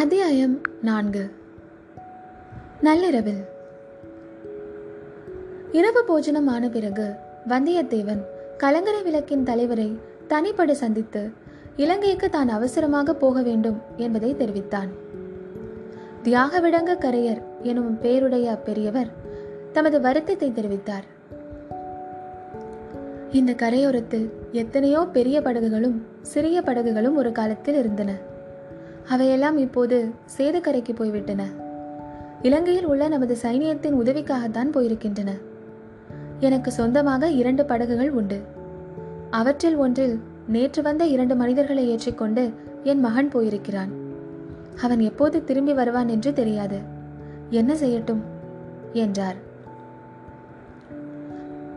அத்தியாயம் நான்கு. நள்ளிரவில். இரவு போஜனம் ஆன பிறகு வந்தியத்தேவன் கலங்கரை விளக்கின் தலைவரை தனிப்பட சந்தித்து இலங்கைக்கு தான் அவசரமாக போக வேண்டும் என்பதை தெரிவித்தான். தியாகவிடங்க கரையர் எனும் பெயருடைய அப்பெரியவர் தமது வருத்தத்தை தெரிவித்தார். இந்த கரையோரத்தில் எத்தனையோ பெரிய படகுகளும் சிறிய படகுகளும் ஒரு காலத்தில் இருந்தன. அவையெல்லாம் இப்போது சேதுக்கரைக்கு போய்விட்டன. இலங்கையில் உள்ள நமது சைனியத்தின் உதவிக்காகத்தான் போயிருக்கின்றன. எனக்கு சொந்தமாக இரண்டு படகுகள் உண்டு. அவற்றில் ஒன்றில் நேற்று வந்த இரண்டு மனிதர்களை ஏற்றிக்கொண்டு என் மகன் போயிருக்கிறான். அவன் எப்போது திரும்பி வருவான் என்று தெரியாது. என்ன செய்யட்டும்? என்றார்.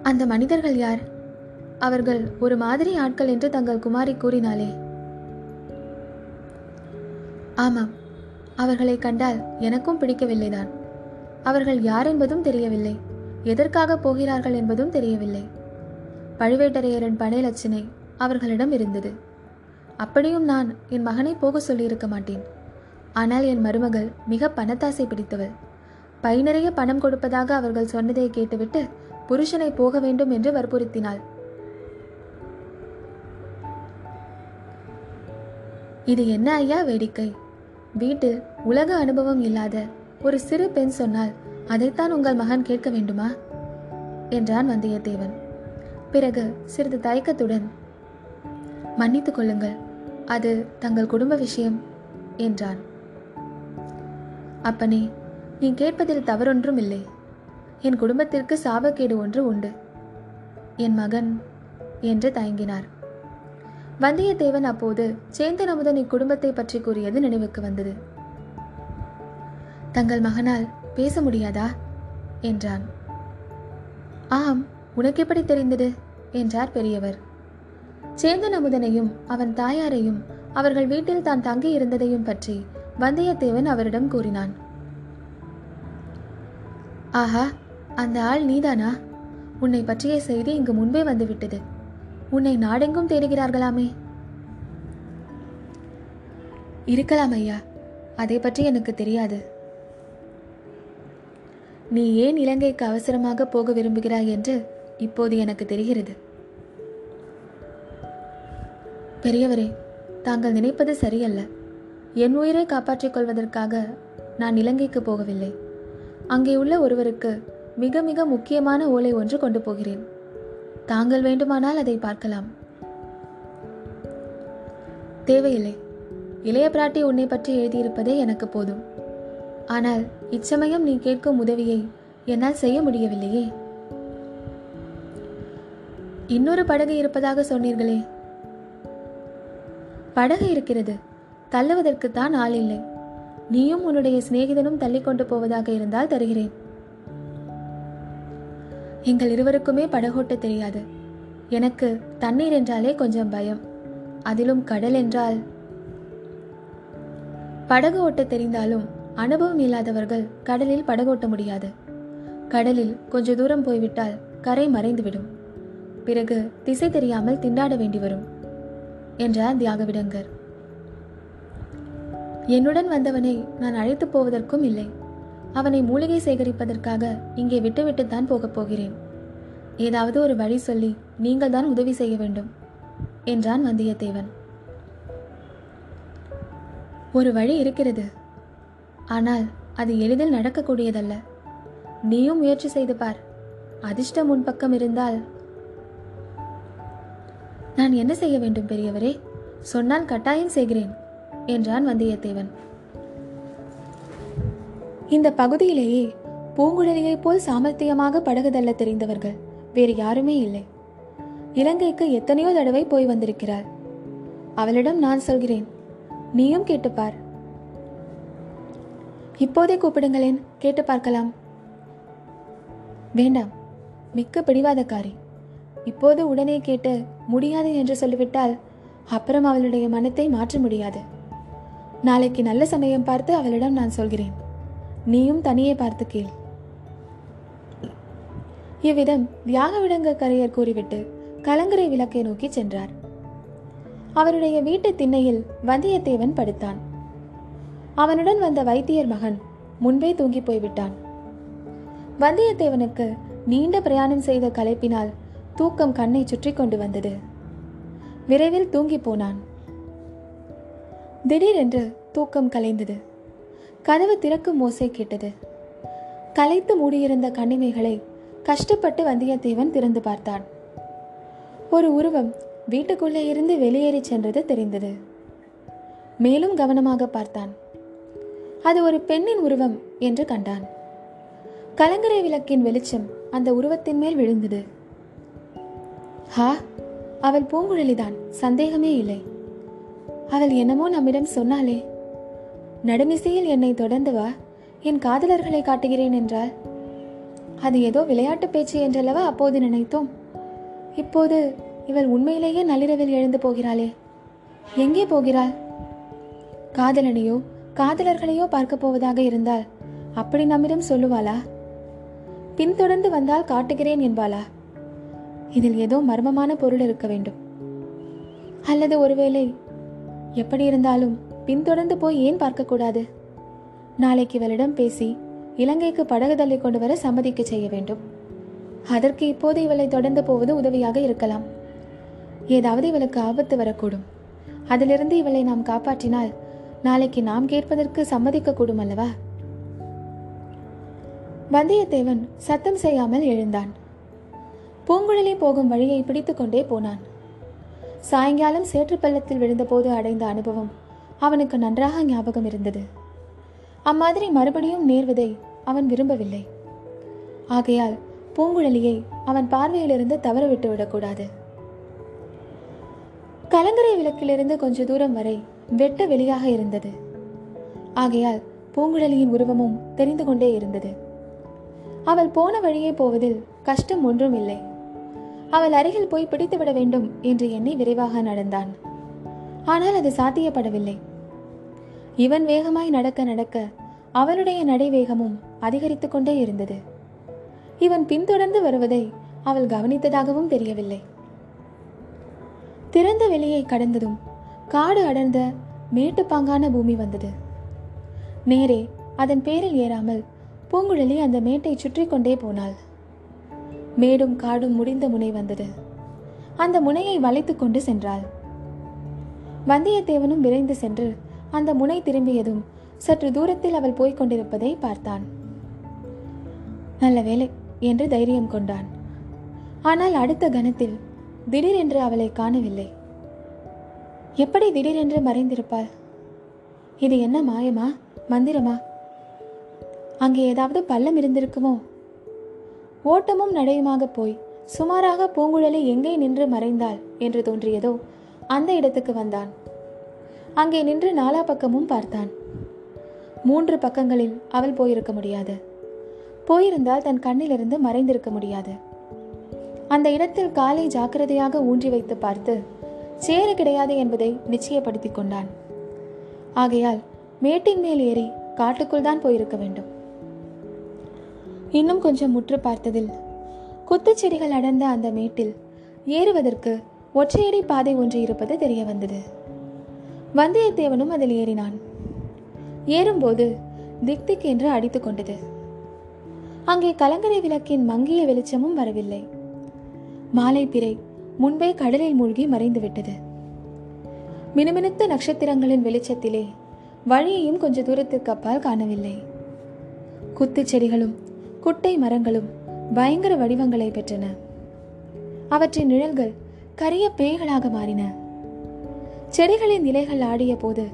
அந்த மனிதர்கள் யார்? அவர்கள் ஒரு மாதிரி ஆட்கள் என்று தங்கள் குமாரி கூறினாலே ஆமாம். அவர்களை கண்டால் எனக்கும் பிடிக்கவில்லைதான். அவர்கள் யார் என்பதும் தெரியவில்லை. எதற்காக போகிறார்கள் என்பதும் தெரியவில்லை. பழுவேட்டரையரின் படையலட்சணை அவர்களிடம் இருந்தது. அப்படியும் நான் என் மகனை போக சொல்லியிருக்க மாட்டேன். ஆனால் என் மருமகள் மிக பணத்தாசை பிடித்தவள். பை நிறைய பணம் கொடுப்பதாக அவர்கள் சொன்னதை கேட்டுவிட்டு புருஷனை போக வேண்டும் என்று வற்புறுத்தினாள். இது என்ன ஐயா வேடிக்கை? வீட்டு உலக அனுபவம் இல்லாத ஒரு சிறு பெண் சொன்னால் அதைத்தான் உங்கள் மகன் கேட்க வேண்டுமா? என்றான் வந்தியத்தேவன். பிறகு சிறிது தயக்கத்துடன் மன்னித்துக் கொள்ளுங்கள் அது தங்கள் குடும்ப விஷயம் என்றான். அப்பனே நீ கேட்பதில் தவறொன்றும் இல்லை. என் குடும்பத்திற்கு சாபக்கேடு ஒன்று உண்டு என் மகன் என்று தயங்கினார். வந்தியத்தேவன் அப்போது சேந்தன் அமுதன் இக்குடும்பத்தை பற்றி கூறியது நினைவுக்கு வந்தது. தங்கள் மகனால் பேச முடியாதா? என்றான். ஆம் உனக்கு எப்படி தெரிந்தது? என்றார் பெரியவர். சேந்தன் அமுதனையும் அவன் தாயாரையும் அவர்கள் வீட்டில் தான் தங்கி இருந்ததையும் பற்றி வந்தியத்தேவன் அவரிடம் கூறினான். ஆஹா அந்த ஆள் நீதானா? உன்னை பற்றிய செய்தி இங்கு முன்பே வந்துவிட்டது. உன்னை நாடெங்கும் தேடுகிறார்களாமே. இருக்கலாம் ஐயா அதை பற்றி எனக்கு தெரியாது. நீ ஏன் இலங்கைக்கு அவசரமாக போக விரும்புகிறாய் என்று இப்போது எனக்கு தெரிகிறது. பெரியவரே தாங்கள் நினைப்பது சரியல்ல. என் உயிரை காப்பாற்றிக் கொள்வதற்காக நான் இலங்கைக்கு போகவில்லை. அங்கே உள்ள ஒருவருக்கு மிக மிக முக்கியமான ஓலை ஒன்று கொண்டு போகிறேன். தாங்கள் வேண்டுமானால் அதை பார்க்கலாம். தேவையில்லை. இளைய பிராட்டி உன்னை பற்றி எழுதியிருப்பதே எனக்கு போதும். ஆனால் இச்சமயம் நீ கேட்கும் உதவியை என்னால் செய்ய முடியவில்லையே. இன்னொரு படகு இருப்பதாக சொன்னீர்களே. படகு இருக்கிறது. தள்ளுவதற்குத்தான் ஆள் இல்லை. நீயும் உன்னுடைய சிநேகிதனும் தள்ளிக்கொண்டு போவதாக இருந்தால் தருகிறேன். எங்கள் இருவருக்குமே படகோட்ட தெரியாது. எனக்கு தண்ணீர் என்றாலே கொஞ்சம் பயம். அதிலும் கடல் என்றால்? படகு ஓட்ட தெரிந்தாலும் அனுபவம் இல்லாதவர்கள் கடலில் படகோட்ட முடியாது. கடலில் கொஞ்ச தூரம் போய்விட்டால் கரை மறைந்துவிடும். பிறகு திசை தெரியாமல் திண்டாட வேண்டி வரும் என்றார் தியாகவிடங்கர். என்னுடன் வந்தவனை நான் அழைத்து போவதற்கும் இல்லை. அவனை மூலிகை சேகரிப்பதற்காக இங்கே விட்டுவிட்டுத்தான் போகப் போகிறேன். ஏதாவது ஒரு வழி சொல்லி நீங்கள் தான் உதவி செய்ய வேண்டும் என்றான் வந்தியத்தேவன். ஒரு வழி இருக்கிறது. ஆனால் அது எளிதில் நடக்கக்கூடியதல்ல. நீயும் முயற்சி செய்து பார். அதிர்ஷ்டம் உன் பக்கம் இருந்தால். நான் என்ன செய்ய வேண்டும் பெரியவரே? சொன்னால் கட்டாயம் செய்கிறேன் என்றான் வந்தியத்தேவன். இந்த பகுதியிலேயே பூங்குழலியைப் போல் சாமர்த்தியமாக படகு தள்ள தெரிந்தவர்கள் வேறு யாருமே இல்லை. இலங்கைக்கு எத்தனையோ தடவை போய் வந்திருக்கிறாள் அவளிடம் நான் சொல்கிறேன் நீயும் கேட்டுப்பார். இப்போதே கூப்பிடுங்களேன் கேட்டு பார்க்கலாம். வேண்டாம் மிக்க பிடிவாதக்காரி. இப்போது உடனே கேட்டு முடியாது என்று சொல்லிவிட்டால் அப்புறம் அவளுடைய மனத்தை மாற்ற முடியாது. நாளைக்கு நல்ல சமயம் பார்த்து அவளிடம் நான் சொல்கிறேன். நீயும் தனியே பார்த்து கேள். இவ்விதம் விடங்க கரையர் கூறிவிட்டு கலங்கரை விளக்கை நோக்கி சென்றார். அவருடைய வீட்டு திண்ணையில் வந்தியத்தேவன் படுத்தான். அவனுடன் வந்த வைத்தியர் மகன் முன்பே தூங்கி போய்விட்டான். வந்தியத்தேவனுக்கு நீண்ட பிரயாணம் செய்த களைப்பினால் தூக்கம் கண்ணை சுற்றி கொண்டு வந்தது. விரைவில் தூங்கி போனான். திடீரென்று தூக்கம் கலைந்தது. கதவு திறக்கும் ஓசை கேட்டது. கலைத்து மூடியிருந்த கண்ணிமைகளை கஷ்டப்பட்டு வந்தியத்தேவன் திறந்து பார்த்தான். ஒரு உருவம் வீட்டுக்குள்ளே இருந்து வெளியேறி சென்றது தெரிந்தது. மேலும் கவனமாக பார்த்தான். அது ஒரு பெண்ணின் உருவம் என்று கண்டான். கலங்கரை விளக்கின் வெளிச்சம் அந்த உருவத்தின் மேல் விழுந்தது. ஹா அவள் பூங்குழலிதான் சந்தேகமே இல்லை. அவள் என்னமோ நம்மிடம் சொன்னாலே நடுமிசையில் என்னை தொடர்ந்து வா. என் காதலர்களை காட்டுகிறேன் என்றால் அது ஏதோ விளையாட்டு பேச்சு என்றல்லவா அப்போது நினைத்தோம். இப்போது இவள் உண்மையிலேயே நள்ளிரவில் எழுந்து போகிறாளே. எங்கே போகிறாள்? காதலனையோ காதலர்களையோ பார்க்க போவதாக இருந்தால் அப்படி நம்மிடம் சொல்லுவாளா? பின்தொடர்ந்து வந்தால் காட்டுகிறேன் என்பாளா? இதில் ஏதோ மர்மமான பொருள் இருக்க வேண்டும். அல்லது ஒருவேளை எப்படி இருந்தாலும் பின்தொடர்ந்து போய் ஏன் பார்க்கக்கூடாது? நாளைக்கு இவளிடம் பேசி இலங்கைக்கு படகு தள்ளி கொண்டு வர சம்மதிக்க செய்ய வேண்டும். அதற்கு இப்போது இவளை தொடர்ந்து போவது உதவியாக இருக்கலாம். ஏதாவது இவளுக்கு ஆபத்து வரக்கூடும். அதிலிருந்து இவளை நாம் காப்பாற்றினால் நாளைக்கு நாம் கேட்பதற்கு சம்மதிக்கக்கூடும் அல்லவா? வந்தியத்தேவன் சத்தம் செய்யாமல் எழுந்தான். பூங்குழலி போகும் வழியை பிடித்துக்கொண்டே போனான். சாயங்காலம் சேற்று பள்ளத்தில் விழுந்தபோது அடைந்த அனுபவம் அவனுக்கு நன்றாக ஞாபகம் இருந்தது. அம்மாதிரி மறுபடியும் நேர்வதை அவன் விரும்பவில்லை. ஆகையால் பூங்குழலியை அவன் பார்வையிலிருந்து தவறவிட்டு விடக்கூடாது. கலங்கரை விளக்கிலிருந்து கொஞ்ச தூரம் வரை வெட்ட வெளியாக இருந்தது. ஆகையால் பூங்குழலியின் உருவமும் தெரிந்து கொண்டே இருந்தது. அவள் போன வழியே போவதில் கஷ்டம் ஒன்றும் இல்லை. அவள் அருகில் போய் பிடித்துவிட வேண்டும் என்று எண்ணி விரைவாக நடந்தான். ஆனால் அது சாத்தியப்படவில்லை. இவன் வேகமாய் நடக்க நடக்க அவளுடைய நடை வேகமும் கொண்டே இருந்தது. இவன் பின்தொடர்ந்து வருவதை அவள் கவனித்ததாகவும் தெரியவில்லை. திறந்த வெளியை கடந்ததும் காடு அடர்ந்த மேட்டுப்பாங்கான பூமி வந்தது. நேரே அதன் பேரில் ஏறாமல் பூங்குழலி அந்த மேட்டை சுற்றி கொண்டே போனாள். மேடும் காடும் முடிந்த முனை வந்தது. அந்த முனையை வளைத்து கொண்டு சென்றாள். வந்தியத்தேவனும் விரைந்து சென்று அந்த முனை திரும்பியதும் சற்று தூரத்தில் அவள் போய்க் கொண்டிருப்பதை பார்த்தான். நல்ல வேலை என்று தைரியம் கொண்டான். ஆனால் அடுத்த கணத்தில் திடீரென்று அவளை காணவில்லை. எப்படி திடீரென்று மறைந்திருப்பாள்? இது என்ன மாயமா மந்திரமா? அங்கே ஏதாவது பள்ளம் இருந்திருக்குமோ? ஓட்டமும் நடையுமாக போய் சுமாராக பூங்குழலி எங்கே நின்று மறைந்தாள்? என்று தோன்றியதோ அந்த இடத்துக்கு வந்தான். அங்கே நின்று நாலா பக்கமும் பார்த்தான். மூன்று பக்கங்களில் அவள் போயிருக்க முடியாது. போயிருந்தால் தன் கண்ணிலிருந்து மறைந்திருக்க முடியாது. அந்த இடத்தில் காலை ஜாக்கிரதையாக ஊன்றி வைத்து பார்த்து சேறு கிடையாது என்பதை நிச்சயப்படுத்திக் கொண்டான். ஆகையால் மேட்டின் மேல் ஏறி காட்டுக்குள் தான் போயிருக்க வேண்டும். இன்னும் கொஞ்சம் முற்று பார்த்ததில் குத்துச்செடிகள் அடர்ந்த அந்த மேட்டில் ஏறுவதற்கு ஒற்றையடி பாதை ஒன்று இருப்பது தெரிய வந்தது. வந்தியத்தேவனும் அதில் ஏறினான். ஏறும்போது திக் திக் என்று அடித்து கொண்டது. அங்கே கலங்கரை விளக்கின் மங்கிய வெளிச்சமும் வரவில்லை. மாலை பிறை முன்பே கடலில் மூழ்கி மறைந்து விட்டது மினுமினுத்த நட்சத்திரங்களின் வெளிச்சத்திலே வழியையும் கொஞ்ச தூரத்திற்கு அப்பால் காணவில்லை. குத்துச் செடிகளும் குட்டை மரங்களும் பயங்கர வடிவங்களை பெற்றன. அவற்றின் நிழல்கள் கரிய பேய்களாக மாறின. செடிகளின் இலைகள் ஆடிய போது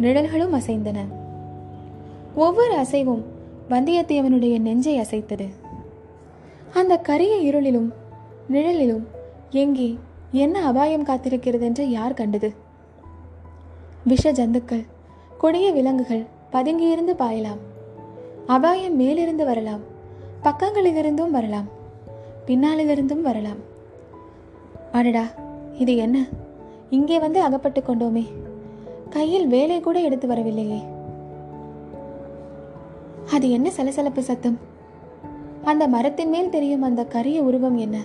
நிழல்களும் அசைந்தன. ஒவ்வொரு அசைவும் வந்தியத்தேவனுடைய நெஞ்சை அசைத்தது. அந்த கரிய இருளிலும் நிழலிலும் எங்கே என்ன அபாயம் காத்திருக்கிறது என்று யார் கண்டது? விஷ ஜந்துக்கள் கொடிய விலங்குகள் பதுங்கியிருந்து பாயலாம். அபாயம் மேலிருந்து வரலாம். பக்கங்களிலிருந்தும் வரலாம். பின்னாலிலிருந்தும் வரலாம். அடடா இது என்ன? இங்கே வந்து அகப்பட்டு கொண்டோமே. கையில் வேலை கூட எடுத்து வரவில்லையே. அது என்ன சலசலப்பு சத்தம்? அந்த மரத்தின் மேல் தெரியும் அந்த கரிய உருவம் என்ன?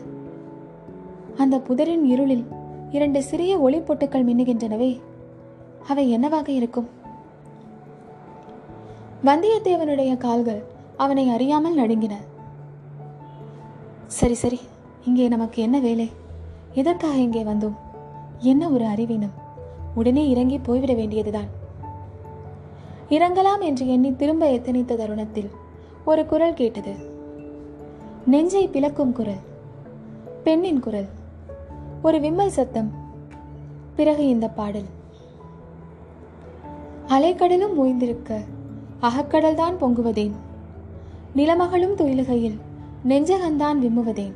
அந்த புதரின் இருளில் இரண்டு சிறிய ஒளி பொட்டுக்கள் மின்னுகின்றனவே. அவை என்னவாக இருக்கும்? வந்தியத்தேவனுடைய கால்கள் அவனை அறியாமல் நடுங்கின. சரி சரி இங்கே நமக்கு என்ன வேலை? எதற்காக இங்கே வந்தோம்? என்ன ஒரு அறிவீனம் உடனே இறங்கி போய்விட வேண்டியதுதான். இறங்கலாம் என்று எண்ணி திரும்ப எத்தனித்த தருணத்தில் ஒரு குரல் கேட்டது. நெஞ்சை பிளக்கும் குரல். பெண்ணின் குரல். ஒரு விம்மல் சத்தம். பிறகு இந்த பாடல். அலைக்கடலும் ஓய்ந்திருக்க அகக்கடல்தான் பொங்குவதேன். நிலமகளும் துயிலுகையில் நெஞ்சகந்தான் விம்முவதேன்.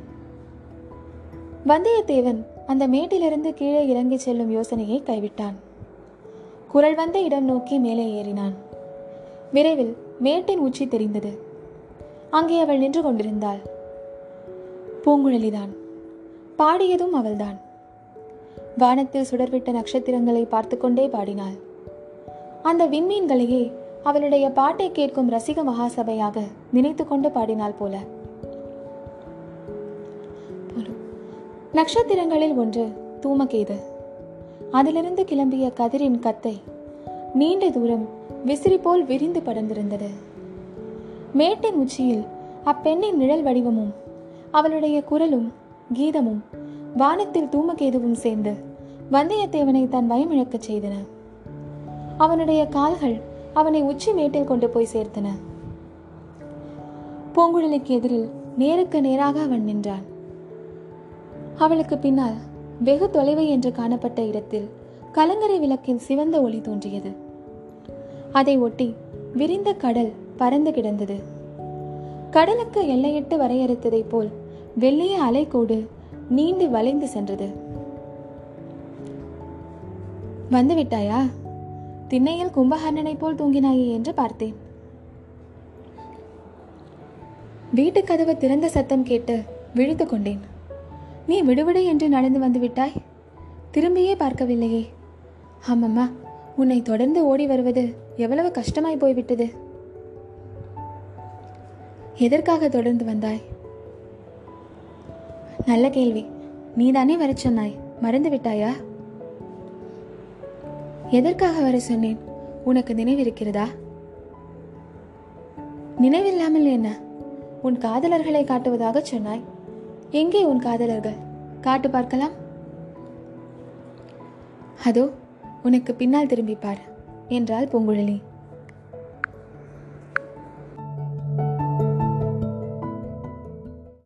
வந்தியத்தேவன் அந்த மேட்டிலிருந்து கீழே இறங்கி செல்லும் யோசனையை கைவிட்டான். குரல் வந்த இடம் நோக்கி மேலே ஏறினான். விரைவில் மேட்டின் உச்சி தெரிந்தது. அங்கே அவள் நின்று கொண்டிருந்தாள். பூங்குழலிதான். பாடியதும் அவள்தான். வானத்தில் சுடர்விட்ட நட்சத்திரங்களை பார்த்து கொண்டே பாடினாள். அந்த விண்மீன்களையே அவளுடைய பாட்டை கேட்கும் ரசிக மகாசபையாக நினைத்து கொண்டு பாடினாள் போல. நட்சத்திரங்களில் ஒன்று தூமகேது. அதிலிருந்து கிளம்பிய கதிரின் கத்தை நீண்ட தூரம் விசிறி போல் விரிந்து படர்ந்திருந்தது. மேட்டின் உச்சியில் அப்பெண்ணின் நிழல் வடிவமும் அவளுடைய குரலும் கீதமும் வானத்தில் தூமகேதுவும் சேர்ந்து வந்தியத்தேவனை தன் பயமிழக்கச் செய்தன. அவனுடைய கால்கள் அவனை உச்சி மேட்டில் கொண்டு போய் சேர்த்தன. பூங்குழலிக்கு எதிரில் நேருக்கு நேராக அவன் நின்றான். அவளுக்கு பின்னால் வெகு தொலைவை என்று காணப்பட்ட இடத்தில் கலங்கரை விளக்கின் சிவந்த ஒளி தோன்றியது. அதை ஒட்டி விரிந்த கடல் பறந்து கிடந்தது. கடலுக்கு எல்லையிட்டு வரையறுத்ததைப் போல் வெள்ளிய அலைக்கோடு நீண்டு வளைந்து சென்றது. வந்துவிட்டாயா? திண்ணையில் கும்பகர்ணனை போல் தூங்கினாயே? என்று பார்த்தேன். வீட்டு கதவு திறந்த சத்தம் கேட்டு விழித்து கொண்டேன். நீ விடுவிடு என்று நடந்து வந்து விட்டாய். திரும்பியே பார்க்கவில்லையே. ஆமம்மா உன்னை தொடர்ந்து ஓடி வருவது எவ்வளவு கஷ்டமாய் போய்விட்டது. எதற்காக தொடர்ந்து வந்தாய்? நல்ல கேள்வி. நீதானே வர சொன்னாய். மறந்து விட்டாயா? எதற்காக வர சொன்னேன்? உனக்கு நினைவிருக்கிறதா? நினைவில்லாமல் என்ன? உன் காதலர்களை காட்டுவதாக சொன்னாய். எங்கே உன் காதலர்கள்? காட்டு பார்க்கலாம். அதோ உனக்கு பின்னால் திரும்பி பார் என்றாள் பூங்குழலி.